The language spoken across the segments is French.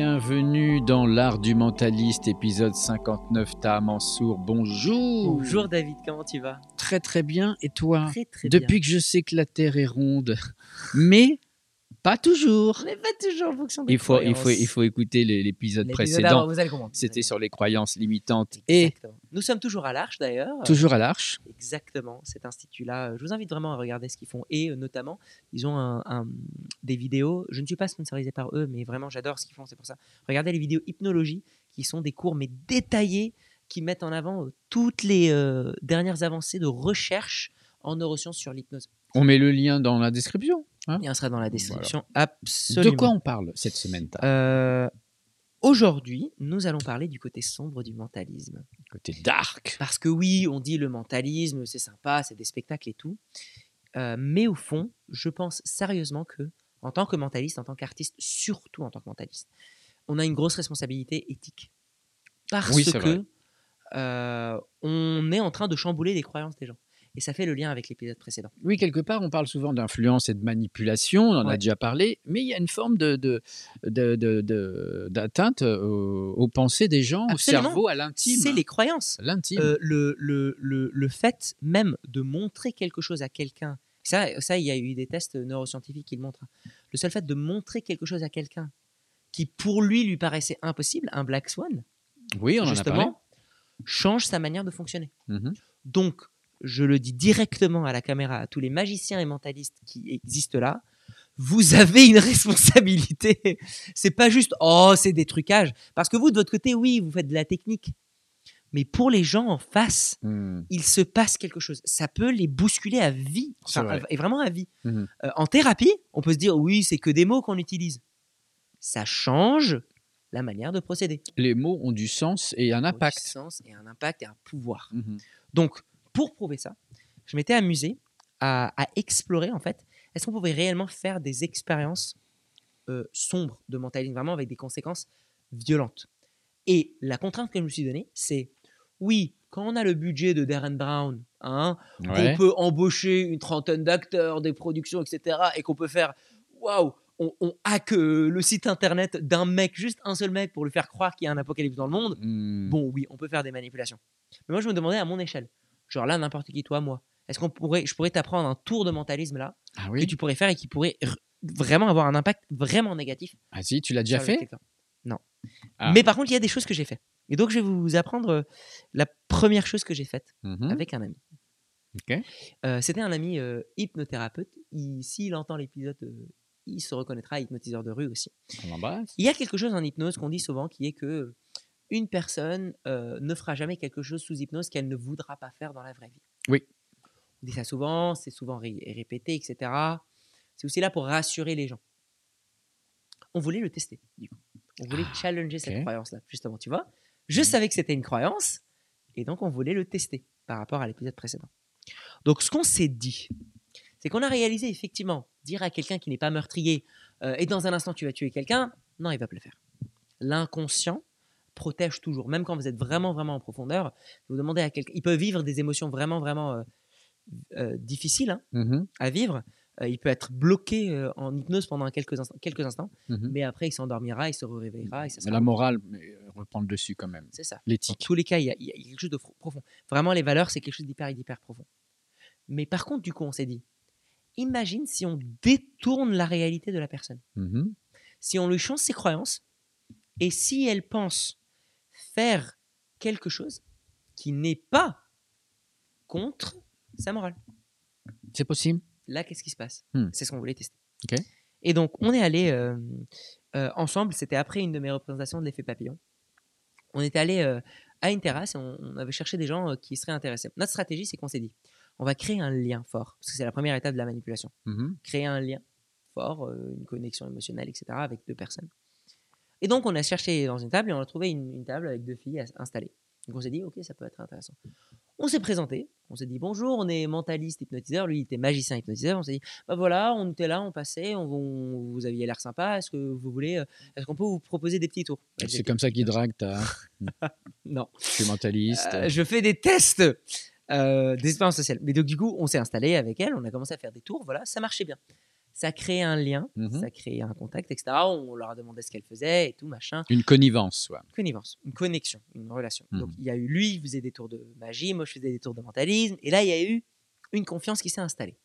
Bienvenue dans l'art du mentaliste, épisode 59. Taha Mansour, bonjour. Bonjour David, comment tu vas? Très très bien. Et toi? Très très bien. Depuis que je sais que la Terre est ronde, mais pas toujours. Mais pas toujours en fonction des Il faut, il faut, croyances. il faut écouter l'épisode précédent. avant, vous allez comprendre. C'était sur les croyances limitantes et Exactement. Nous sommes toujours à l'Arche d'ailleurs. toujours à l'arche. Exactement, cet institut-là. Je vous invite vraiment à regarder ce qu'ils font. Et euh, notamment, ils ont un- un- des vidéos. Je ne suis pas sponsorisé par eux, mais vraiment, j'adore ce qu'ils font. C'est pour ça. Regardez les vidéos hypnologie, qui sont des cours, mais détaillés, qui mettent en avant euh, toutes les euh, dernières avancées de recherche en neurosciences sur l'hypnose. On met le lien dans la description. Hein. Il en sera dans la description. De Absolument. quoi on parle cette semaine Euh, Aujourd'hui, nous allons parler du côté sombre du mentalisme. Côté dark. Parce que oui, on dit le mentalisme, c'est sympa, c'est des spectacles et tout. Euh, mais au fond, je pense sérieusement que, en tant que mentaliste, en tant qu'artiste, surtout en tant que mentaliste, on a une grosse responsabilité éthique. Parce Oui, que euh, on est en train de chambouler les croyances des gens. Et ça fait le lien avec l'épisode précédent. Oui, quelque part, on parle souvent d'influence et de manipulation, on en a déjà parlé, mais il y a une forme de, de, de- de- de- d'atteinte aux, aux pensées des gens, Absolument. au cerveau, à l'intime. C'est les croyances. L'intime. Euh, le, le, le, le fait même de montrer quelque chose à quelqu'un, ça, ça, il y a eu des tests neuroscientifiques qui le montrent. hein. Le seul fait de montrer quelque chose à quelqu'un qui, pour lui, lui paraissait impossible, un Black Swan, oui, on en a parlé. justement, change sa manière de fonctionner. Mhm. Donc, je le dis directement à la caméra, à tous les magiciens et mentalistes qui existent là, vous avez une responsabilité. C'est pas juste, oh, c'est des trucages. Parce que vous, de votre côté, oui, vous faites de la technique. Mais pour les gens en face, Hmm. il se passe quelque chose. Ça peut les bousculer à vie, C'est enfin, vrai. et vraiment à vie. Mhm. Euh, en thérapie, on peut se dire oui, c'est que des mots qu'on utilise. Ça change la manière de procéder. Les mots ont du sens et un Ont du impact. sens et un impact et un pouvoir. Mhm. Donc, pour prouver ça, je m'étais amusé à, à explorer en fait, est-ce qu'on pouvait réellement faire des expériences euh, sombres de mentalisme, vraiment avec des conséquences violentes. Et la contrainte que je me suis donnée, c'est oui, quand on a le budget de Darren Brown, hein, Ouais. qu'on peut embaucher une trentaine d'acteurs, des productions, etc., et qu'on peut faire, waouh, on, on hack euh, le site internet d'un mec, juste un seul mec, pour lui faire croire qu'il y a un apocalypse dans le monde. Hmm. Bon, oui, on peut faire des manipulations. Mais moi, je me demandais à mon échelle, genre là, n'importe qui, toi, moi, est-ce qu'on pourrait, je pourrais t'apprendre un tour de mentalisme là, Ah que tu pourrais faire et qui pourrait vraiment avoir un impact vraiment négatif Ah si, tu l'as déjà fait. Non. Ah. Mais par contre, il y a des choses que j'ai fait. Et donc, je vais vous apprendre euh, la première chose que j'ai faite Mhm. avec un ami. Euh, C'était un ami euh, hypnothérapeute. Il- S'il entend l'épisode, euh, il se reconnaîtra, hypnotiseur de rue aussi. On. Il y a quelque chose en hypnose qu'on dit souvent qui est que une personne euh, ne fera jamais quelque chose sous hypnose qu'elle ne voudra pas faire dans la vraie vie. Oui. On dit ça souvent, c'est souvent ré- répété, etc. C'est aussi là pour rassurer les gens. On voulait le tester, du coup. On voulait Ah, challenger cette croyance-là, justement, tu vois. Je Mhm. savais que c'était une croyance, et donc on voulait le tester par rapport à l'épisode précédent. Donc ce qu'on s'est dit, c'est qu'on a réalisé effectivement, dire à quelqu'un qui n'est pas meurtrier, euh, et dans un instant tu vas tuer quelqu'un, non, il va pas le faire. L'inconscient protège toujours, même quand vous êtes vraiment, vraiment en profondeur. Vous demandez à quelqu'un, il peut vivre des émotions vraiment, vraiment euh, euh, difficiles hein, Mhm. à vivre. Euh, il peut être bloqué en hypnose pendant quelques instants, quelques instants Mhm. mais après il s'endormira, il se réveillera et ça sera la morale reprend le dessus quand même. C'est ça. Dans L'éthique. tous les cas, il y, a, il y a quelque chose de profond. Vraiment, les valeurs, c'est quelque chose d'hyper, d'hyper profond. Mais par contre, du coup, on s'est dit, imagine si on détourne la réalité de la personne. Mhm. Si on lui change ses croyances, et si elle pense faire quelque chose qui n'est pas contre sa morale. C'est possible Là, qu'est-ce qui se passe? Hmm. C'est ce qu'on voulait tester. Et donc, on est allé euh, euh, ensemble, c'était après une de mes représentations de l'effet papillon. On est allé euh, à une terrasse et on, on avait cherché des gens qui seraient intéressés. Notre stratégie, c'est qu'on s'est dit, on va créer un lien fort, parce que c'est la première étape de la manipulation. Mhm. Créer un lien fort, une connexion émotionnelle, etc., avec deux personnes. Et donc, on a cherché dans une table et on a trouvé une, une table avec deux filles installées. Donc, on s'est dit, OK, ça peut être intéressant. On s'est présenté, on s'est dit bonjour, on est mentaliste hypnotiseur, lui il était magicien hypnotiseur. On s'est dit, bah voilà, on était là, on passait, on, on- vous aviez l'air sympa, est-ce que vous voulez, euh, est-ce qu'on peut vous proposer des petits tours? Elles C'est comme ça qu'il drague ta. Non. Je suis mentaliste. Euh, je fais des tests euh, d'expérience sociale. Mais donc, du coup, on s'est installé avec elle, on a commencé à faire des tours, voilà, ça marchait bien. Ça crée un lien, Mhm. ça crée un contact, etc. On leur a demandé ce qu'elle faisait et tout, machin. Une connivence, ouais. Connivence, une connexion, une relation. Donc Mhm. il y a eu lui, il faisait des tours de magie, moi je faisais des tours de mentalisme, et là il y a eu une confiance qui s'est installée.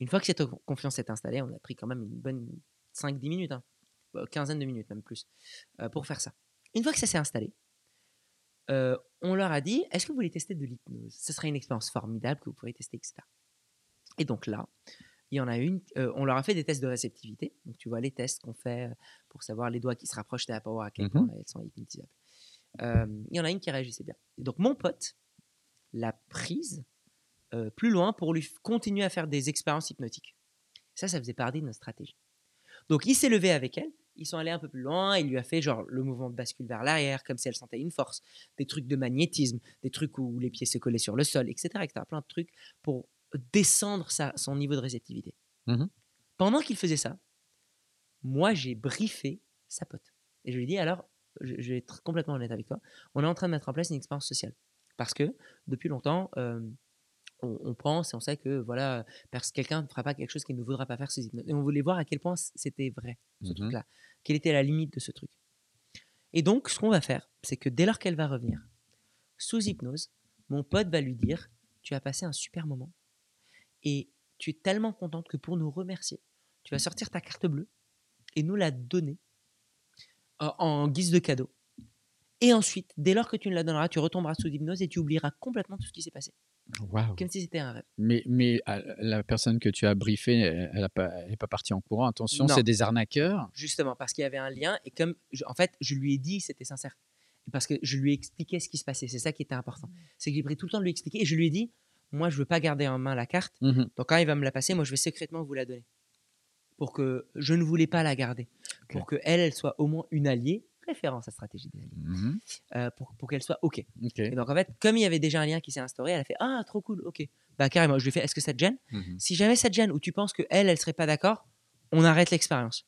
Une fois que cette confiance s'est installée, on a pris quand même une bonne 5-10 minutes, hein, euh, quinzaine de minutes même plus, euh, pour faire ça. Une fois que ça s'est installé, euh, on leur a dit est-ce que vous voulez tester de l'hypnose? Ce serait une expérience formidable que vous pourriez tester, etc. Et donc là, il y en a une, euh, on leur a fait des tests de réceptivité. Donc tu vois les tests qu'on fait euh, pour savoir les doigts qui se rapprochent par rapport à quel Mhm. point elles sont hypnotisables. Euh, il y en a une qui réagissait bien. Et donc mon pote l'a prise euh, plus loin pour lui continuer à faire des expériences hypnotiques. Ça, ça faisait partie de notre stratégie. Donc il s'est levé avec elle, ils sont allés un peu plus loin, il lui a fait genre le mouvement de bascule vers l'arrière, comme si elle sentait une force, des trucs de magnétisme, des trucs où les pieds se collaient sur le sol, etc. etc. plein de trucs pour descendre sa- son niveau de réceptivité. Mhm. Pendant qu'il faisait ça, moi j'ai briefé sa pote. Et je lui ai dit alors, je, je vais être complètement honnête avec toi, on est en train de mettre en place une expérience sociale. Parce que depuis longtemps, euh, on, on pense et on sait que voilà, pers- quelqu'un ne fera pas quelque chose qu'il ne voudra pas faire sous hypnose. Et on voulait voir à quel point c'était vrai, ce Mhm. truc-là. Quelle était la limite de ce truc. Et donc, ce qu'on va faire, c'est que dès lors qu'elle va revenir, sous hypnose, mon pote va lui dire Tu as passé un super moment. Et tu es tellement contente que pour nous remercier, tu vas sortir ta carte bleue et nous la donner en guise de cadeau. Et ensuite, dès lors que tu nous la donneras, tu retomberas sous hypnose et tu oublieras complètement tout ce qui s'est passé. Comme si c'était un rêve. Mais, mais euh, la personne que tu as briefée, elle n'est pas, elle est pas partie en courant. Attention, c'est des arnaqueurs. Justement, parce qu'il y avait un lien. Et comme, je- en fait, je lui ai dit, c'était sincère. Et Parce que je lui ai expliqué ce qui se passait. C'est ça qui était important. C'est que j'ai pris tout le temps de lui expliquer. Et je lui ai dit, moi, je veux pas garder en main la carte. Mhm. Donc quand il va me la passer, moi, je vais secrètement vous la donner. Pour que je ne voulais pas la garder. Pour que elle, soit au moins une alliée. Référence à stratégie des alliés. Mhm. euh, pour pour qu'elle soit OK. Et donc, en fait, comme il y avait déjà un lien qui s'est instauré, elle a fait Ah, trop cool, OK. Bah, carrément, je lui ai fait Est-ce que ça te gêne? Mhm. Si jamais ça te gêne ou tu penses qu'elle, elle, elle serait pas d'accord, on arrête l'expérience.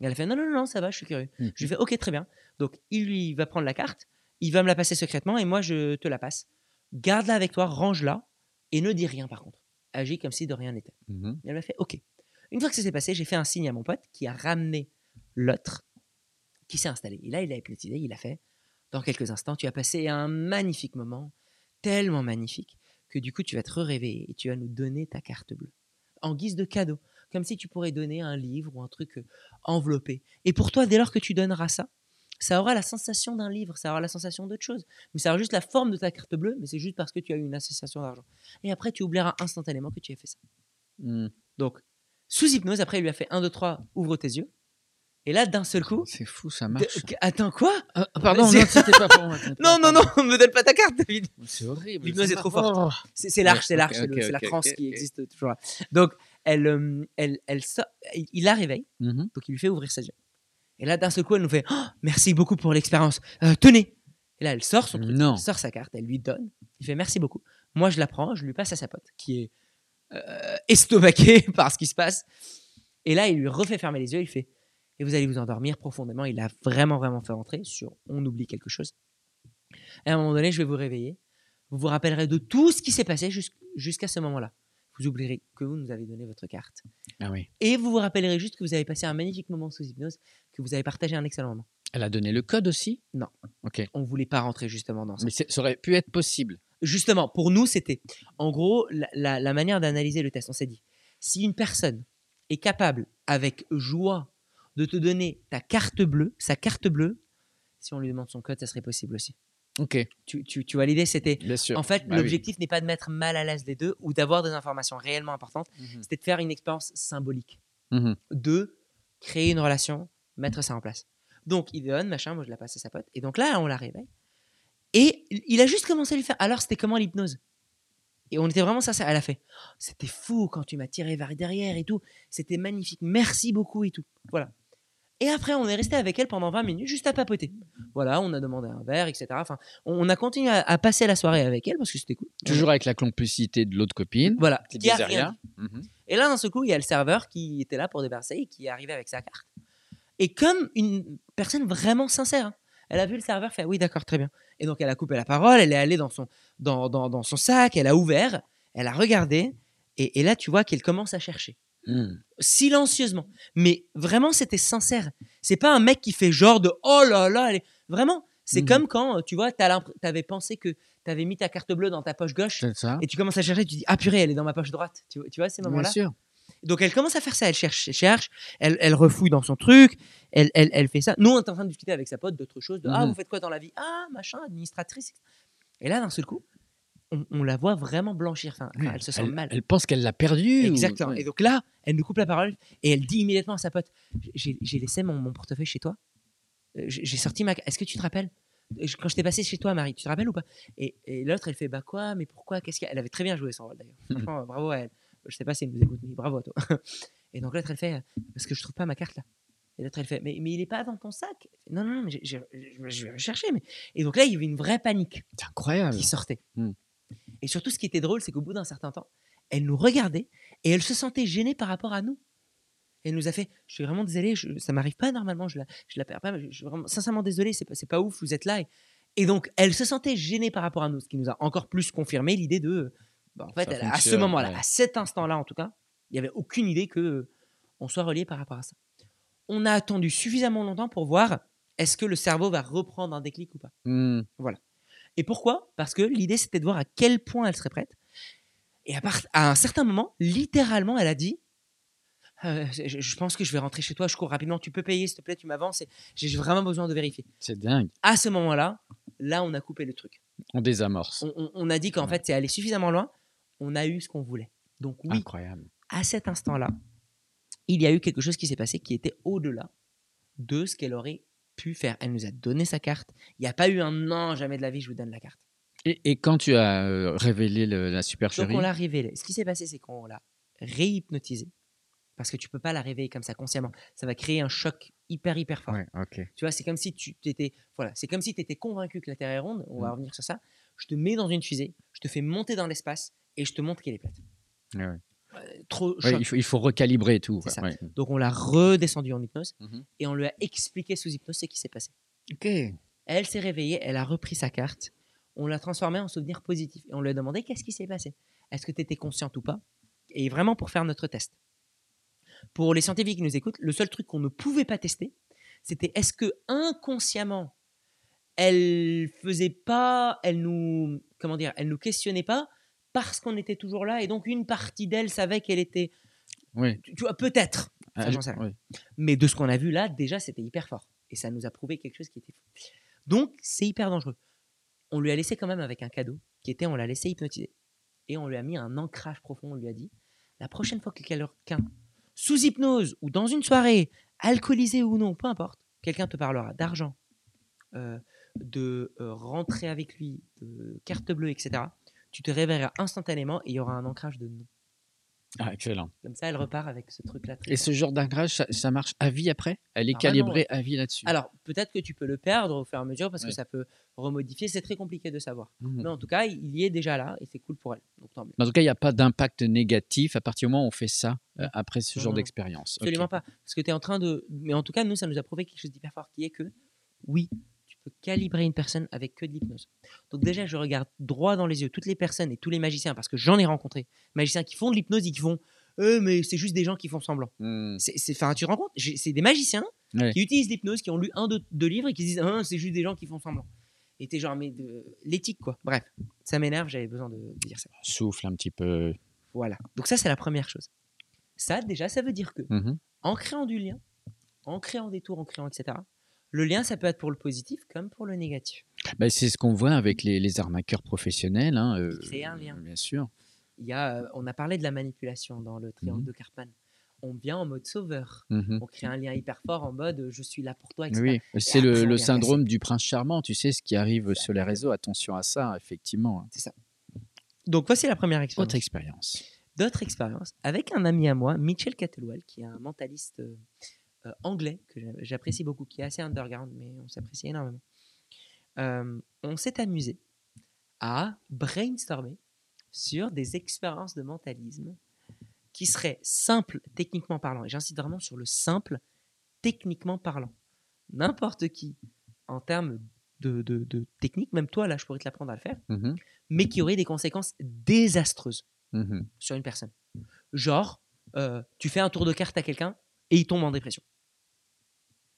Elle a fait Non, non, non, ça va, je suis curieux. Je lui ai fait OK, très bien. Donc, il lui va prendre la carte, il va me la passer secrètement et moi, je te la passe. Garde-la avec toi, range-la et ne dis rien par contre. Agis comme si de rien n'était. Et elle m'a fait OK. Une fois que ça s'est passé, j'ai fait un signe à mon pote qui a ramené l'autre qui s'est installé. Et là, il a hypnotisé, il a fait Dans quelques instants, tu as passé un magnifique moment, tellement magnifique, que du coup, tu vas te réveiller et tu vas nous donner ta carte bleue en guise de cadeau. Comme si tu pourrais donner un livre ou un truc euh, enveloppé. Et pour toi, dès lors que tu donneras ça, ça aura la sensation d'un livre, ça aura la sensation d'autre chose. Mais ça aura juste la forme de ta carte bleue, mais c'est juste parce que tu as eu une association d'argent. Et après, tu oublieras instantanément que tu as fait ça. Mhm. Donc, sous hypnose, après, il lui a fait 1, 2, 3, ouvre tes yeux. Et là, d'un seul coup. C'est fou, ça de- marche. Attends, quoi? Ah, pardon, C'est- non, c'était pas pour moi. Non, non, non, me donne pas ta carte, David. C'est horrible. L'hypnose est trop forte. Oh. C'est l'arche, c'est l'arche, c'est la France qui existe toujours. là. Donc, elle, euh, elle, elle il la réveille, Mhm. donc il lui fait ouvrir ses yeux. Et là, d'un seul coup, elle nous fait Oh, Merci beaucoup pour l'expérience. Euh, tenez Et là, elle sort son truc, Non. elle sort sa carte, elle lui donne. Il fait Merci beaucoup. Moi, je la prends, je lui passe à sa pote, qui est euh, estomaquée par ce qui se passe. Et là, il lui refait fermer les yeux, il fait Et vous allez vous endormir profondément. Il a vraiment, vraiment fait rentrer sur On oublie quelque chose. Et à un moment donné, je vais vous réveiller. Vous vous rappellerez de tout ce qui s'est passé jus- jusqu'à ce moment-là. Vous oublierez que vous nous avez donné votre carte. Ah oui. Et vous vous rappellerez juste que vous avez passé un magnifique moment sous hypnose, que vous avez partagé un excellent moment. Elle a donné le code aussi? Non. Ok. On ne voulait pas rentrer justement dans ça. Mais ça aurait pu être possible. Justement, pour nous, c'était en gros la, la- la manière d'analyser le test. On s'est dit, si une personne est capable, avec joie, de te donner ta carte bleue, sa carte bleue, si on lui demande son code, ça serait possible aussi. Ok, Tu, tu, tu vois l'idée, c'était bien sûr. En fait, Bah oui. l'objectif n'est pas de mettre mal à l'aise les deux ou d'avoir des informations réellement importantes, Mhm. c'était de faire une expérience symbolique, Mhm. de créer une relation, mettre ça en place. Donc, il donne, machin, moi je la passe à sa pote, et donc là, on la réveille. Et il a juste commencé à lui faire Alors, c'était comment l'hypnose? Et on était vraiment sincères. Elle a fait Oh, C'était fou quand tu m'as tiré vers derrière et tout, c'était magnifique, merci beaucoup et tout. Voilà. Et après, on est resté avec elle pendant 20 minutes, juste à papoter. Voilà, on a demandé un verre, etc. Enfin, on a continué à, à passer la soirée avec elle parce que c'était cool. Toujours avec la complicité de l'autre copine. Voilà. Qui disait rien rien. Mhm. et là, d'un seul coup, il y a le serveur qui était là pour débarrasser et qui est arrivé avec sa carte. Et comme une personne vraiment sincère, hein, elle a vu le serveur faire oui, d'accord, très bien. Et donc, elle a coupé la parole, elle est allée dans son, dans, dans, dans son sac, elle a ouvert, elle a regardé. Et, et là, tu vois qu'elle commence à chercher. Hmm. silencieusement. Mais vraiment, c'était sincère. C'est pas un mec qui fait genre de oh là là. elle est- Vraiment, c'est Mhm. comme quand, tu vois, tu avais pensé que tu avais mis ta carte bleue dans ta poche gauche ça. et tu commences à chercher, tu dis ah purée, elle est dans ma poche droite. Tu, vois- tu vois ces Bien moments-là? sûr. Donc elle commence à faire ça, elle cherche, elle cherche, elle, elle refouille dans son truc, elle, elle, elle fait ça. Nous, on est en train de discuter avec sa pote d'autres choses, de ah, Mhm. vous faites quoi dans la vie? Ah, machin, administratrice. Et là, d'un seul coup, on, on la voit vraiment blanchir. Enfin, enfin, Oui, elle se sent elle, mal. elle pense qu'elle l'a perdu. ou- Exactement. Et donc là, elle nous coupe la parole et elle dit immédiatement à sa pote J'ai laissé mon, mon portefeuille chez toi. Euh, J'ai sorti ma. Est-ce que tu te rappelles? Euh, Quand je t'ai passé chez toi, Marie, tu te rappelles ou pas? Et, et l'autre, elle fait Bah quoi Mais pourquoi Qu'est-ce qu'il y a? Elle avait très bien joué son rôle d'ailleurs. Franchement, bravo à elle. Je sais pas si elle nous écoute, mais bravo à toi. Et donc l'autre, elle fait Parce que je trouve pas ma carte là. Et l'autre, elle fait Mais, mais il est pas dans ton sac? Non, non, non, mais je vais rechercher. Mais... Et donc là, il y avait une vraie panique C'est incroyable. qui sortait. Hmm. Et surtout, ce qui était drôle, c'est qu'au bout d'un certain temps, elle nous regardait et elle se sentait gênée par rapport à nous. Elle nous a fait Je suis vraiment désolé, je, ça m'arrive pas normalement, je la, je la perds pas, mais je suis vraiment sincèrement désolé, c'est pas, pas ouf, vous êtes là. Et, et donc, elle se sentait gênée par rapport à nous, ce qui nous a encore plus confirmé l'idée de. bah, en fait, elle- à ce moment-là, ouais. à cet instant-là en tout cas, il n'y avait aucune idée que euh, on soit relié par rapport à ça. On a attendu suffisamment longtemps pour voir est-ce que le cerveau va reprendre un déclic ou pas. Hmm. Et pourquoi? Parce que l'idée, c'était de voir à quel point elle serait prête. Et à, part- à un certain moment, littéralement, elle a dit Euh, je, je pense que je vais rentrer chez toi, je cours rapidement, tu peux payer, s'il te plaît, tu m'avances. J'ai vraiment besoin de vérifier. C'est dingue. À ce moment-là, là, on a coupé le truc. On désamorce. On, on- on a dit qu'en Ouais. fait, c'est allé suffisamment loin, on a eu ce qu'on voulait. Donc, oui, Incroyable. à cet instant-là, il y a eu quelque chose qui s'est passé qui était au-delà de ce qu'elle aurait pu faire. Elle nous a donné sa carte. Il n'y a pas eu un non, jamais de la vie, je vous donne la carte. Et, et quand tu as euh, révélé le- la Donc supercherie, on l'a révélé. Ce qui s'est passé, c'est qu'on l'a réhypnotisée. Parce que tu peux pas la réveiller comme ça consciemment. Ça va créer un choc hyper, hyper fort. Ouais. Tu vois, c'est comme si tu étais, voilà, c'est comme si tu étais convaincu que la Terre est ronde. On va Mm. revenir sur ça. Je te mets dans une fusée, je te fais monter dans l'espace et je te montre qu'elle est plate. Ouais, ouais. Trop Ouais, choc. il, faut, il faut recalibrer tout. Ça. Ouais. Donc on l'a redescendu en hypnose Mhm. et on lui a expliqué sous hypnose ce qui s'est passé. Ok. Elle s'est réveillée, elle a repris sa carte, on l'a transformée en souvenir positif et on lui a demandé qu'est-ce qui s'est passé. Est-ce que tu étais consciente ou pas? Et vraiment pour faire notre test. Pour les scientifiques qui nous écoutent, le seul truc qu'on ne pouvait pas tester, c'était est-ce que inconsciemment, elle faisait pas, elle nous, comment dire, elle nous questionnait pas parce qu'on était toujours là et donc une partie d'elle savait qu'elle était, Oui. tu tu vois, peut-être. Ah, oui. Mais de ce qu'on a vu là, déjà, c'était hyper fort. Et ça nous a prouvé quelque chose qui était fou. Donc, c'est hyper dangereux. On lui a laissé quand même avec un cadeau, qui était, on l'a laissé hypnotiser. Et on lui a mis un ancrage profond. On lui a dit, la prochaine fois que quelqu'un, sous hypnose ou dans une soirée, alcoolisé ou non, peu importe, quelqu'un te parlera d'argent, euh, de euh, rentrer avec lui, de carte bleue, etc., tu te réveilleras instantanément et il y aura un ancrage de non. Ah, excellent. Comme ça, elle repart avec ce truc-là. Et ce genre d'ancrage, ça, ça marche à vie après? Elle est calibrée à vie là-dessus? Alors, peut-être que tu peux le perdre au fur et à mesure parce Ouais. que ça peut remodifier. C'est très compliqué de savoir. Mhm. Mais en tout cas, il y est déjà là et c'est cool pour elle. Donc, tant mieux. En tout cas, il n'y a pas d'impact négatif à partir du moment où on fait ça euh, après ce Non, genre d'expérience. Absolument pas. Parce que tu es en train de. Mais en tout cas, nous, ça nous a prouvé quelque chose d'hyper fort qui est que oui, peux calibrer une personne avec que de l'hypnose. Donc, déjà, je regarde droit dans les yeux toutes les personnes et tous les magiciens parce que j'en ai rencontré. Magiciens qui font de l'hypnose et qui font. Euh, mais c'est juste des gens qui font semblant. Hmm. C'est, enfin, tu te rends compte C'est des magiciens qui utilisent l'hypnose, qui ont lu un, deux, deux livres et qui se disent Ah, c'est juste des gens qui font semblant. Et t'es genre, mais de... l'éthique, quoi. Bref, ça m'énerve, j'avais besoin de, de dire ça. Souffle un petit peu. Voilà. Donc, ça, c'est la première chose. Ça, déjà, ça veut dire que, Mhm. en créant du lien, en créant des tours, en créant, etc., le lien, ça peut être pour le positif comme pour le négatif. Bah, c'est ce qu'on voit avec les, les arnaqueurs professionnels. hein, euh, un lien. Bien sûr. Il y a, euh, on a parlé de la manipulation dans le triangle Mhm. de Cartman. On vient en mode sauveur. Mhm. On crée un lien hyper fort en mode euh, je suis là pour toi, etc. Oui, c'est le, syndrome du prince charmant, tu sais, ce qui arrive sur les réseaux. Attention à ça, effectivement. Donc, voici la première expérience. Autre expérience. d'autres expériences avec un ami à moi, Mitchell Cattlewell, qui est un mentaliste euh, anglais que j'a- j'apprécie beaucoup, qui est assez underground, mais on s'apprécie énormément. Euh, on s'est amusé à brainstormer sur des expériences de mentalisme qui seraient simples techniquement parlant. Et j'insiste vraiment sur le simple techniquement parlant. N'importe qui, en termes de, de- de technique, même toi, là, je pourrais te l'apprendre à le faire, Mhm. mais qui aurait des conséquences désastreuses Mhm. sur une personne. Genre, euh, tu fais un tour de carte à quelqu'un et il tombe en dépression.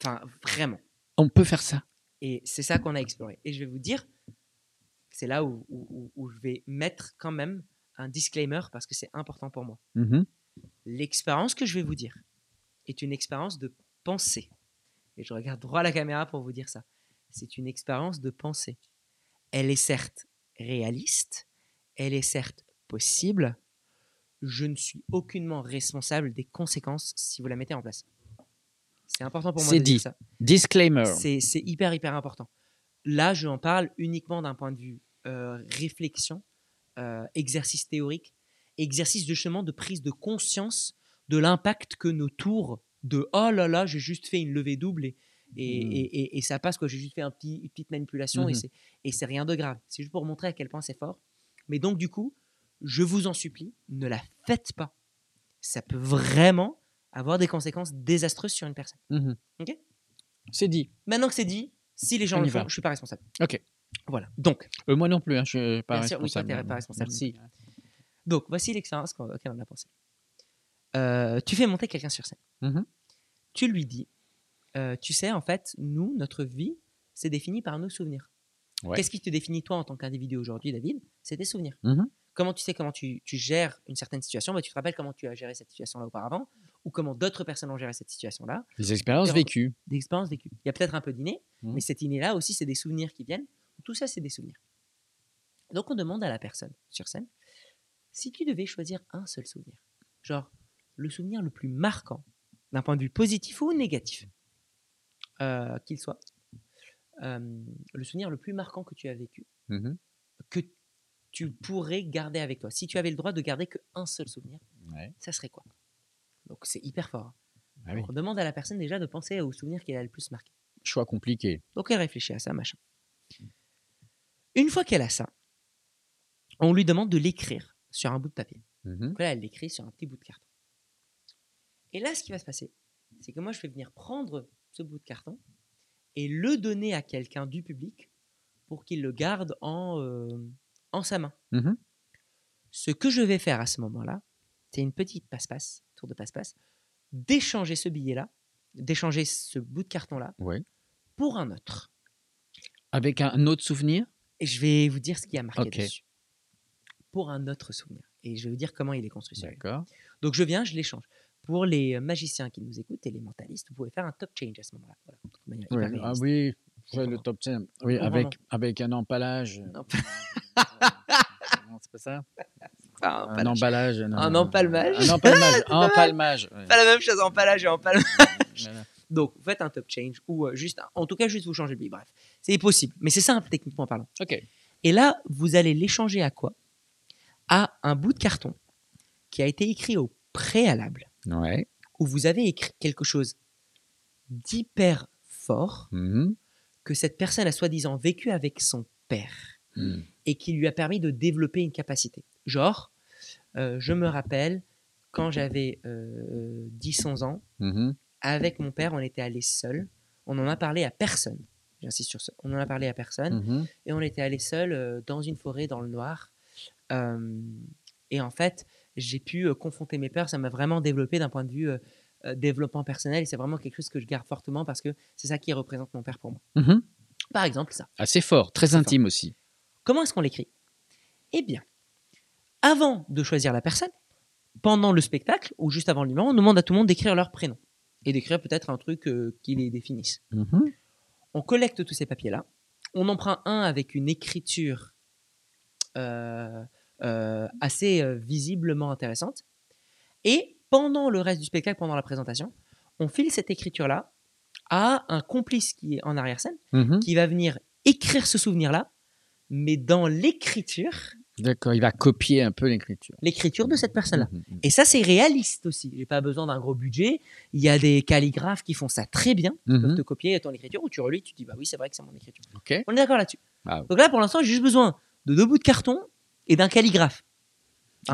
Enfin, vraiment. On peut faire ça. Et c'est ça qu'on a exploré. Et je vais vous dire, c'est là où, où- où- où je vais mettre quand même un disclaimer parce que c'est important pour moi. Mhm. L'expérience que je vais vous dire est une expérience de pensée. Et je regarde droit à la caméra pour vous dire ça. C'est une expérience de pensée. Elle est certes réaliste, elle est certes possible. Je ne suis aucunement responsable des conséquences si vous la mettez en place. C'est important pour moi de dire dit. ça. Disclaimer. C'est hyper, hyper important. Là, je en parle uniquement d'un point de vue euh, réflexion, euh, exercice théorique, exercice justement de prise de conscience de l'impact que nos tours de oh là là, j'ai juste fait une levée double et, et, et- et- et ça passe, quoi. J'ai juste fait un petit, une petite manipulation c'est- et c'est rien de grave. C'est juste pour montrer à quel point c'est fort. Mais donc, du coup, je vous en supplie, ne la faites pas. Ça peut vraiment avoir des conséquences désastreuses sur une personne. Mhm. Ok? C'est dit. Maintenant que c'est dit, si les gens On le font, va. je suis pas responsable. Ok. Voilà. Donc, Euh, moi non plus, hein, je suis pas Bien sûr, oui, toi, responsable. t'es pas responsable. Merci. donc voici l'expérience auquel on a pensé. Euh, tu fais monter quelqu'un sur scène. Mhm. Tu lui dis, euh, tu sais, en fait, nous, notre vie, c'est défini par nos souvenirs. Ouais. Qu'est-ce qui te définit toi en tant qu'individu aujourd'hui, David? C'est tes souvenirs. Mhm. Comment tu sais comment tu, tu gères une certaine situation bah, Tu te rappelles comment tu as géré cette situation-là auparavant ou comment d'autres personnes ont géré cette situation-là Les expériences vécues. des expériences vécues. Il y a peut-être un peu d'inné, Mhm. mais cet inné-là aussi, c'est des souvenirs qui viennent. Tout ça, c'est des souvenirs. Donc, on demande à la personne sur scène si tu devais choisir un seul souvenir, genre le souvenir le plus marquant, d'un point de vue positif ou négatif, euh, qu'il soit, euh, le souvenir le plus marquant que tu as vécu, Mhm. que tu pourrais garder avec toi. Si tu avais le droit de garder qu'un seul souvenir, Ouais. ça serait quoi? Donc, c'est hyper fort. hein. Ah oui. On demande à la personne déjà de penser au souvenir qu'elle a le plus marqué. Choix compliqué. Donc elle réfléchit à ça, machin. Une fois qu'elle a ça, on lui demande de l'écrire sur un bout de papier. Mhm. Donc là, elle l'écrit sur un petit bout de carton. Et là, ce qui va se passer, c'est que moi, je vais venir prendre ce bout de carton et le donner à quelqu'un du public pour qu'il le garde en, euh, en sa main. Mhm. Ce que je vais faire à ce moment-là, c'est une petite passe-passe, tour de passe-passe, d'échanger ce billet-là, d'échanger ce bout de carton-là Ouais. pour un autre. Avec un autre souvenir? Et je vais vous dire ce qui a marqué dessus. Pour un autre souvenir. Et je vais vous dire comment il est construit. D'accord. Donc je viens, je l'échange. Pour les euh, magiciens qui nous écoutent et les mentalistes, vous pouvez faire un top change à ce moment-là. Voilà. Ouais, Ah oui, le top 10. Oui, avec, avec un empalage. Non, c'est pas ça? Pas, Un emballage. non, Un empalmage? Un empalmage. pas mal. empalmage. ouais. pas la même chose en palage et. Voilà. Donc vous faites un top change ou euh, juste, un- en tout cas juste vous changez le billet. Bref, c'est possible. Mais c'est simple techniquement parlant. Ok. Et là, vous allez l'échanger à quoi? À un bout de carton qui a été écrit au préalable. Ouais. où vous avez écrit quelque chose d'hyper fort Mhm. que cette personne a soi-disant vécu avec son père Mhm. et qui lui a permis de développer une capacité. Genre, euh, je me rappelle quand j'avais euh, 10-11 ans, Mhm. avec mon père, on était allé seul. On n'en a parlé à personne. J'insiste sur ça. On n'en a parlé à personne. Mhm. Et on était allé seul euh, dans une forêt dans le noir. Euh, et en fait, j'ai pu confronter mes peurs. Ça m'a vraiment développé d'un point de vue développement personnel. Et c'est vraiment quelque chose que je garde fortement parce que c'est ça qui représente mon père pour moi. Mhm. Par exemple, ça. Assez fort, très intime aussi. Comment est-ce qu'on l'écrit? Eh bien, avant de choisir la personne, pendant le spectacle ou juste avant le numéro, on demande à tout le monde d'écrire leur prénom et d'écrire peut-être un truc euh, qui les définisse. Mhm. On collecte tous ces papiers-là. On en prend un avec une écriture euh, euh, assez visiblement intéressante. Et pendant le reste du spectacle, pendant la présentation, on file cette écriture-là à un complice qui est en arrière-scène, Mhm. qui va venir écrire ce souvenir-là, mais dans l'écriture, D'accord, il va copier un peu l'écriture. l'écriture de cette personne-là. Mhm. Et ça, c'est réaliste aussi. J'ai pas besoin d'un gros budget. Il y a des calligraphes qui font ça très bien. Ils peuvent Mhm. te copier ton écriture ou tu relis, tu te dis bah oui, c'est vrai que c'est mon écriture. On est d'accord là-dessus. Ah. Donc là, pour l'instant, j'ai juste besoin de deux bouts de carton et d'un calligraphe.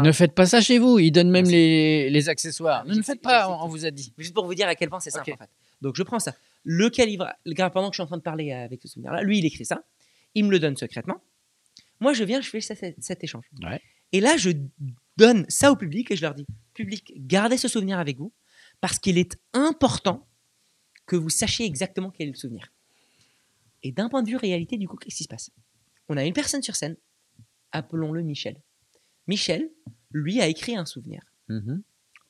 Ne faites pas ça chez vous, ils donnent même les, les accessoires. Ah, ne le faites fait- pas, on, vous a dit. Juste pour vous dire à quel point c'est simple en fait. Donc je prends ça. Le calligraphe, pendant que je suis en train de parler avec ce souvenir-là, lui, il écrit ça. Il me le donne secrètement. Moi, je viens, je fais cet, cet échange. Ouais. Et là, je donne ça au public et je leur dis public, gardez ce souvenir avec vous parce qu'il est important que vous sachiez exactement quel est le souvenir. Et d'un point de vue réalité, du coup, qu'est-ce qui se passe? On a une personne sur scène, appelons-le Michel. Michel, lui, a écrit un souvenir. Mhm.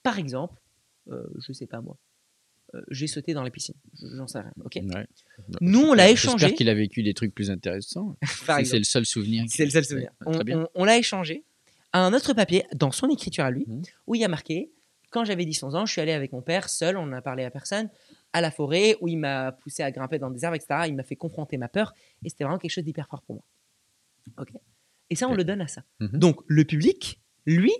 Par exemple, euh, je sais pas moi, euh, j'ai sauté dans la piscine. J'en sais rien. Ok. Ouais. Nous, on l'a échangé. J'espère qu'il a vécu des trucs plus intéressants. C'est le seul souvenir. C'est le seul souvenir. On, on- on l'a échangé à un autre papier dans son écriture à lui, Mhm. où il y a marqué Quand j'avais 10-11 ans, je suis allé avec mon père seul, on n'a parlé à personne, à la forêt, où il m'a poussé à grimper dans des arbres, etc. Il m'a fait confronter ma peur, et c'était vraiment quelque chose d'hyper fort pour moi. Ok. Et ça, on le donne à ça. Mhm. Donc, le public, lui,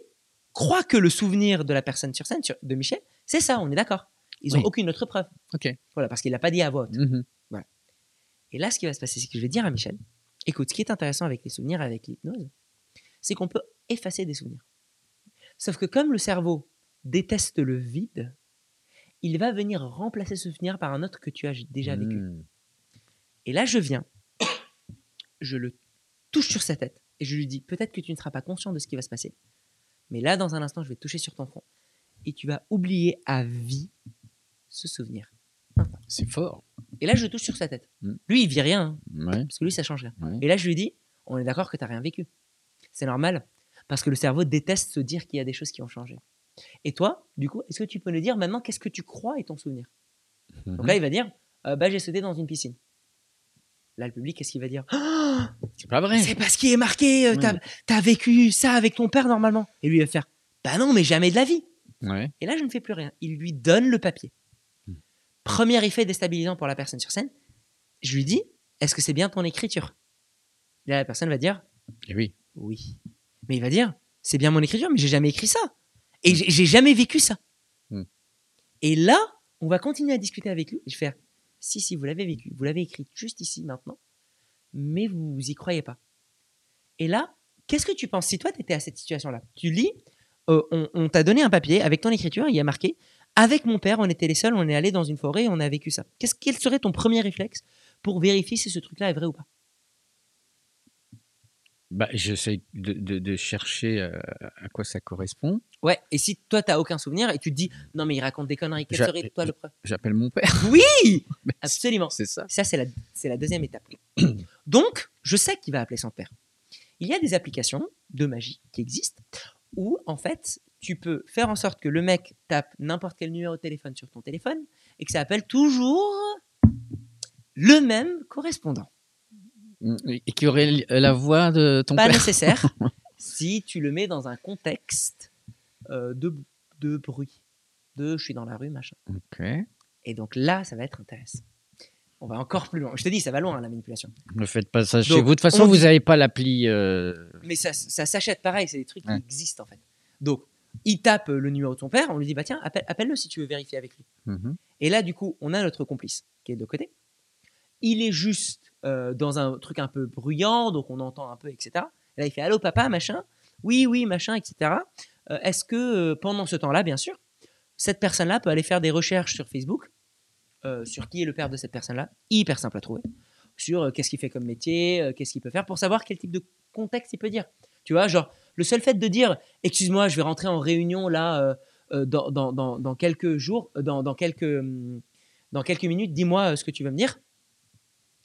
croit que le souvenir de la personne sur scène, de Michel, c'est ça, on est d'accord. Ils n'ont Oui. aucune autre preuve. Ok. Voilà, parce qu'il l'a pas dit à voix haute. Mhm. Et là, ce qui va se passer, c'est que je vais dire à Michel, écoute, ce qui est intéressant avec les souvenirs, avec l'hypnose, c'est qu'on peut effacer des souvenirs. Sauf que comme le cerveau déteste le vide, il va venir remplacer ce souvenir par un autre que tu as déjà vécu. Mhm. Et là, je viens, je le touche sur sa tête et je lui dis, peut-être que tu ne seras pas conscient de ce qui va se passer, mais là, dans un instant, je vais toucher sur ton front et tu vas oublier à vie ce souvenir. C'est fort. Et là, je touche sur sa tête. Mm. Lui, il vit rien, hein. Ouais. parce que lui, ça change rien. Ouais. Et là, je lui dis, on est d'accord que tu n'as rien vécu. C'est normal, parce que le cerveau déteste se dire qu'il y a des choses qui ont changé. Et toi, du coup, est-ce que tu peux nous dire maintenant qu'est-ce que tu crois est ton souvenir? Donc Mhm. là, il va dire, euh, bah, j'ai sauté dans une piscine. Là, le public, qu'est-ce qu'il va dire? C'est pas vrai. C'est parce qu'il est marqué, euh, t'as as vécu ça avec ton père normalement. Et lui, il va faire, bah non, mais jamais de la vie. Et là, je ne fais plus rien. Il lui donne le papier. Premier effet déstabilisant pour la personne sur scène. Je lui dis, est-ce que c'est bien ton écriture? Et Là, la personne va dire, Et oui. oui. Mais il va dire, c'est bien mon écriture, mais j'ai jamais écrit ça. Et j'ai j'ai jamais vécu ça. Hmm. Et là, on va continuer à discuter avec lui. Et je vais faire, si, si, vous l'avez vécu. Vous l'avez écrit juste ici, maintenant. Mais vous y croyez pas. Et là, qu'est-ce que tu penses? Si toi, tu étais à cette situation-là Tu lis, euh, on, on t'a donné un papier avec ton écriture, il y a marqué, avec mon père, on était les seuls, on est allé dans une forêt et on a vécu ça. Qu'est-ce, quel serait ton premier réflexe pour vérifier si ce truc-là est vrai ou pas? Bah, j'essaie de, de- de chercher euh, à quoi ça correspond. Ouais, et si toi, t'as aucun souvenir et tu te dis, non, mais il raconte des conneries, quel serait toi le preuve J'appelle mon père. Oui Absolument. C'est ça. Ça, c'est la, c'est la deuxième étape. Donc, je sais qu'il va appeler son père. Il y a des applications de magie qui existent où, en fait, tu peux faire en sorte que le mec tape n'importe quel numéro de téléphone sur ton téléphone et que ça appelle toujours le même correspondant. Et qui aurait l- la voix de ton Pas père? nécessaire si tu le mets dans un contexte euh, de, de bruit. De je suis dans la rue, machin. Ok. Et donc là, ça va être intéressant. On va encore plus loin. Je te dis, ça va loin, la manipulation. Ne faites pas ça chez Donc, vous. De toute façon, on vous n'avez pas l'appli. euh, Mais ça, ça s'achète pareil, c'est des trucs Ouais. qui existent en fait. Donc, il tape le numéro de son père, on lui dit, bah tiens, appelle- appelle-le si tu veux vérifier avec lui. mhm. Et là, du coup, on a notre complice qui est de côté. Il est juste euh, dans un truc un peu bruyant, donc on entend un peu, etc. Et là, il fait Allô, papa, machin. Oui, oui, machin, etc. Euh, Est-ce que euh, pendant ce temps-là, bien sûr, cette personne-là peut aller faire des recherches sur Facebook sur qui est le père de cette personne-là? Hyper simple à trouver. Sur qu'est-ce qu'il fait comme métier, qu'est-ce qu'il peut faire pour savoir quel type de contexte il peut dire. Tu vois, genre, le seul fait de dire Excuse-moi, je vais rentrer en réunion là euh, euh, dans, dans- dans- dans quelques jours, euh, dans, dans quelques. hum, dans quelques minutes, dis-moi ce que tu veux me dire.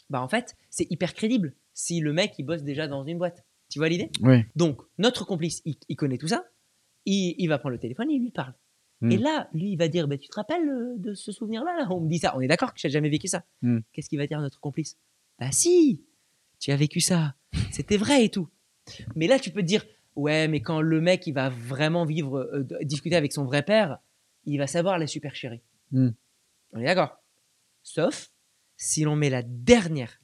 Bah en fait, c'est hyper crédible si le mec il bosse déjà dans une boîte. Tu vois l'idée? Donc notre complice, il, il connaît tout ça. Il, il va prendre le téléphone et il lui parle. Hmm. Et là, lui, il va dire, bah, tu te rappelles de ce souvenir-là? Là On me dit ça. On est d'accord que j'ai jamais vécu ça. Hmm. Qu'est-ce qu'il va dire notre complice? Bah si, tu as vécu ça. C'était vrai et tout. Mais là, tu peux te dire, ouais, mais quand le mec il va vraiment vivre, euh, discuter avec son vrai père, il va savoir la supercherie. Hmm. On est d'accord. Sauf si l'on met la dernière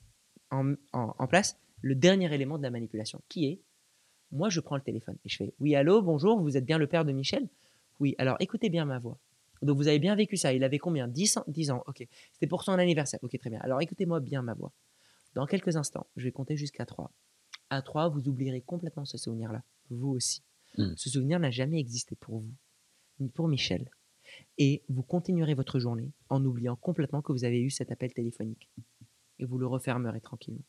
en, en- en place, le dernier élément de la manipulation, qui est, moi je prends le téléphone et je fais, oui, allô, bonjour, vous êtes bien le père de Michel? Oui, alors écoutez bien ma voix. Donc vous avez bien vécu ça, il avait combien? 10 ans, 10 ans, ok. C'était pour son anniversaire, ok, très bien. Alors écoutez-moi bien ma voix. Dans quelques instants, je vais compter jusqu'à 3. À 3, vous oublierez complètement ce souvenir-là, vous aussi. Hmm. Ce souvenir n'a jamais existé pour vous, ni pour Michel. Et vous continuerez votre journée en oubliant complètement que vous avez eu cet appel téléphonique. Et vous le refermerez tranquillement.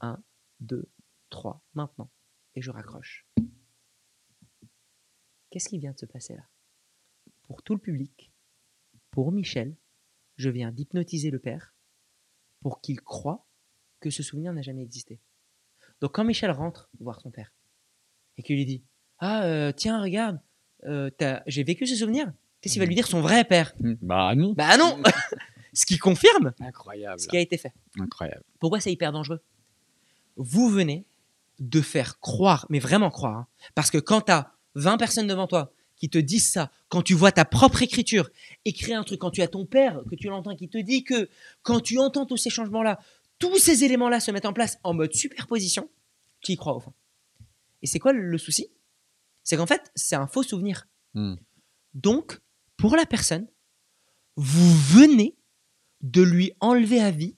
1, 2, 3, maintenant. Et je raccroche. Qu'est-ce qui vient de se passer là? Pour tout le public, pour Michel, je viens d'hypnotiser le père pour qu'il croie que ce souvenir n'a jamais existé. Donc quand Michel rentre voir son père et qu'il lui dit Ah, euh, tiens, regarde, euh, t'as- j'ai vécu ce souvenir, qu'est-ce qu'il va lui dire son vrai père? Bah non. Bah non Ce qui confirme Incroyable. ce qui a été fait. Incroyable. Pourquoi c'est hyper dangereux? Vous venez de faire croire, mais vraiment croire, hein, parce que quand tu as 20 personnes devant toi qui te disent ça, quand tu vois ta propre écriture écrire un truc, quand tu as ton père, que tu l'entends, qui te dit que quand tu entends tous ces changements-là, tous ces éléments-là se mettent en place en mode superposition, tu y crois au fond. Et c'est quoi le souci? C'est qu'en fait, c'est un faux souvenir. Hmm. Donc, pour la personne, vous venez de lui enlever à vie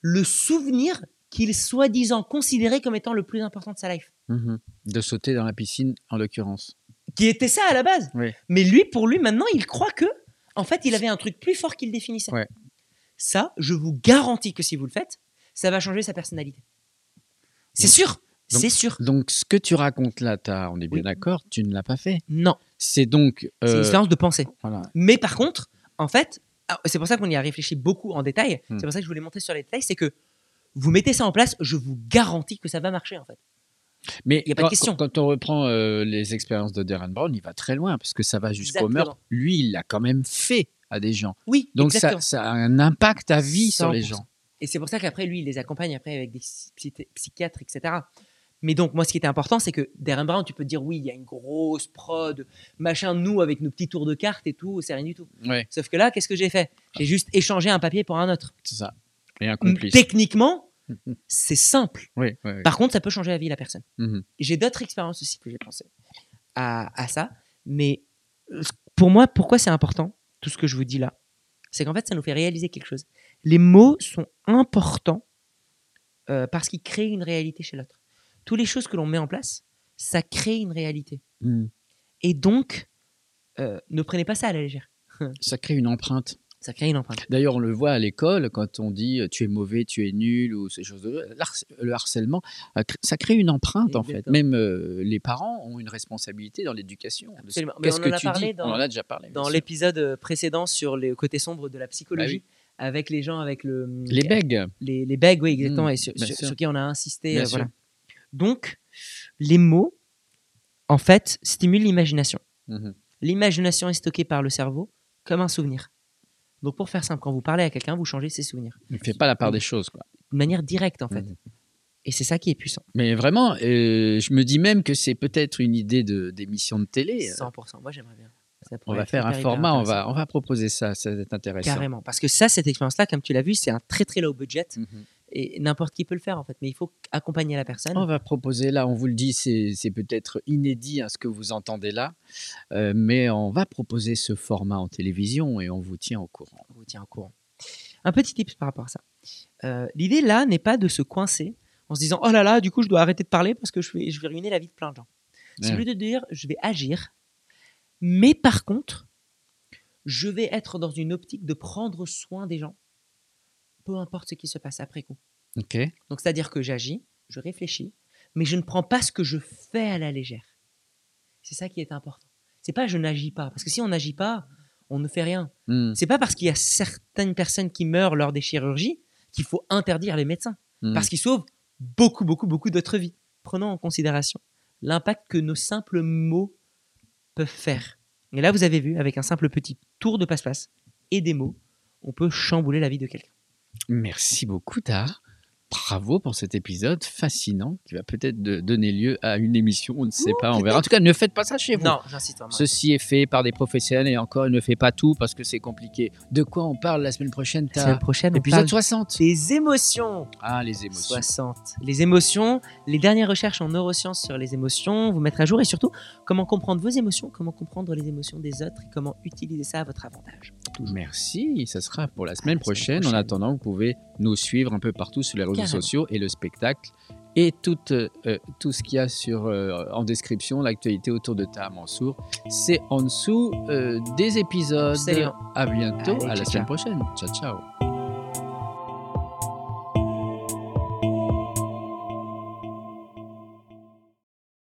le souvenir qu'il soi-disant considérait comme étant le plus important de sa life. Mhm. De sauter dans la piscine, en l'occurrence. Qui était ça à la base. Oui. Mais lui, pour lui, maintenant, il croit que, en fait, il avait un truc plus fort qui le définissait. Ouais. Ça, je vous garantis que si vous le faites, ça va changer sa personnalité. C'est sûr. C'est sûr. Donc, ce que tu racontes là, on est bien Oui. d'accord, tu ne l'as pas fait. Non. C'est donc. C'est une euh, expérience de pensée. voilà. Mais par contre, en fait, ah, c'est pour ça qu'on y a réfléchi beaucoup en détail. Hmm. C'est pour ça que je voulais monter sur les détails. C'est que vous mettez ça en place, je vous garantis que ça va marcher en fait. Mais Y a pas de question. quand on reprend euh, les expériences de Darren Brown, il va très loin parce que ça va jusqu'au meurtre. Lui, il l'a quand même fait à des gens. Oui, Donc ça, a un impact à vie sur les 100%. gens. Et c'est pour ça qu'après, lui, il les accompagne après avec des psy- psychiatres, etc. Mais donc, moi, ce qui était important, c'est que Darren Brown, tu peux te dire, oui, il y a une grosse prod, machin, nous, avec nos petits tours de cartes et tout, c'est rien du tout. Ouais, Sauf que là, qu'est-ce que j'ai fait? J'ai juste échangé un papier pour un autre. c'est ça. Et un complice. Techniquement, c'est simple. Oui, oui, oui. Par contre, ça peut changer la vie de la personne. Mhm. J'ai d'autres expériences aussi que j'ai pensé à, à ça. Mais euh, pour moi, pourquoi c'est important, tout ce que je vous dis là C'est qu'en fait, ça nous fait réaliser quelque chose. Les mots sont importants euh, parce qu'ils créent une réalité chez l'autre. Toutes les choses que l'on met en place, ça crée une réalité. Mhm. Et donc, euh, ne prenez pas ça à la légère. Ça crée une empreinte. Ça crée une empreinte. D'ailleurs, on le voit à l'école quand on dit euh, tu es mauvais, tu es nul ou ces choses. de- Le harcèlement, euh, ça crée une empreinte en fait. Même euh, les parents ont une responsabilité dans l'éducation. Absolument. Qu'est-ce on en que a tu parlé dis dans- On en a déjà parlé. Dans l'épisode précédent sur les côtés sombres de la psychologie, Bah avec les gens avec le Les bègues. les, les bagues, oui, exactement, Mm, et sur, qui on a insisté. Euh, voilà. Donc, les mots, en fait, stimulent l'imagination. Mhm. L'imagination est stockée par le cerveau comme un souvenir. Donc, pour faire simple, quand vous parlez à quelqu'un, vous changez ses souvenirs. Ne fais pas la part des choses. Quoi. De manière directe, en fait. Mhm. Et c'est ça qui est puissant. Mais vraiment, euh, je me dis même que c'est peut-être une idée de- d'émission de télé. 100%. Moi, j'aimerais bien. On va faire un format, on va, on va proposer ça, ça va être intéressant. Carrément. Parce que ça, cette expérience-là, comme tu l'as vu, c'est un très très low budget. Mhm. Et n'importe qui peut le faire, en fait. Mais il faut accompagner la personne. On va proposer là, on vous le dit, c'est c'est peut-être inédit hein, ce que vous entendez là, euh, mais on va proposer ce format en télévision et on vous tient au courant. on vous tient au courant. Un petit tips par rapport à ça. Euh, L'idée là n'est pas de se coincer en se disant oh là là, du coup je dois arrêter de parler parce que je vais, je vais ruiner la vie de plein de gens. C'est Ouais. plutôt de dire je vais agir, mais par contre, je vais être dans une optique de prendre soin des gens, peu importe ce qui se passe après coup. Ok. Donc c'est-à-dire que j'agis, je réfléchis, mais je ne prends pas ce que je fais à la légère. C'est ça qui est important. C'est pas je n'agis pas, parce que si on n'agit pas, on ne fait rien. Hmm, C'est pas parce qu'il y a certaines personnes qui meurent lors des chirurgies qu'il faut interdire les médecins, hmm. parce qu'ils sauvent beaucoup, beaucoup, beaucoup d'autres vies. Prenons en considération l'impact que nos simples mots peuvent faire. Et là, vous avez vu, avec un simple petit tour de passe-passe et des mots, on peut chambouler la vie de quelqu'un. Merci beaucoup, Tar. Bravo pour cet épisode fascinant qui va peut-être donner lieu à une émission, on ne sait pas, on verra. En tout cas, ne faites pas ça chez vous. Non, j'insiste vraiment. Ceci est fait par des professionnels et encore, ne faites pas tout parce que c'est compliqué. De quoi on parle la semaine prochaine, La semaine prochaine, on Épisode parle 60. des émotions. Ah, les émotions. 60. Les émotions, les dernières recherches en neurosciences sur les émotions, vous mettre à jour et surtout comment comprendre vos émotions, comment comprendre les émotions des autres et comment utiliser ça à votre avantage. Merci, ça sera pour la semaine la semaine prochaine. En attendant, vous pouvez nous suivre un peu partout sur les réseaux Carrément. sociaux et le spectacle et tout, euh, euh, tout ce qu'il y a sur, euh, en description, l'actualité autour de Ta Mansour. C'est en dessous euh, des épisodes. À bientôt, Allez, à la ciao, semaine prochaine. Ciao, ciao.